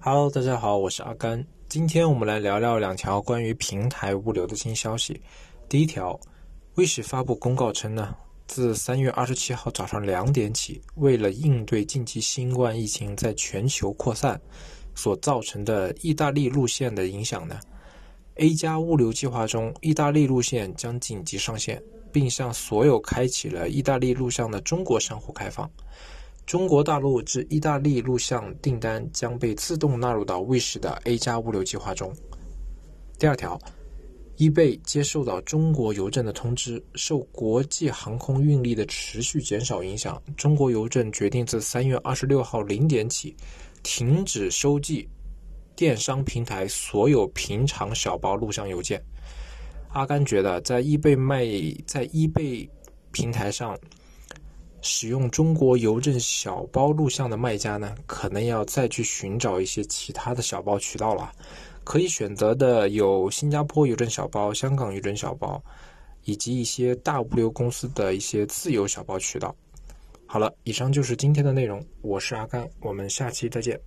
Hello，大家好，我是阿甘。今天我们来聊聊两条关于平台物流的新消息。第一条，卫视发布公告称呢，自三月二十七号早上两点起，为了应对近期新冠疫情在全球扩散所造成的意大利路线的影响呢，A 加物流计划中意大利路线将紧急上线，并向所有开启了意大利路线的中国商户开放。中国大陆至意大利录像订单将被自动纳入到 Wish 的 A 加物流计划中。第二条，eBay 接受到中国邮政的通知，受国际航空运力的持续减少影响，中国邮政决定自三月二十六号零点起，停止收寄电商平台所有平常小包录像邮件。阿甘觉得，在 eBay 卖在 eBay 平台上。使用中国邮政小包录像的卖家呢，可能要再去寻找一些其他的小包渠道了。可以选择的有新加坡邮政小包、香港邮政小包，以及一些大物流公司的一些自由小包渠道。好了，以上就是今天的内容，我是阿甘，我们下期再见。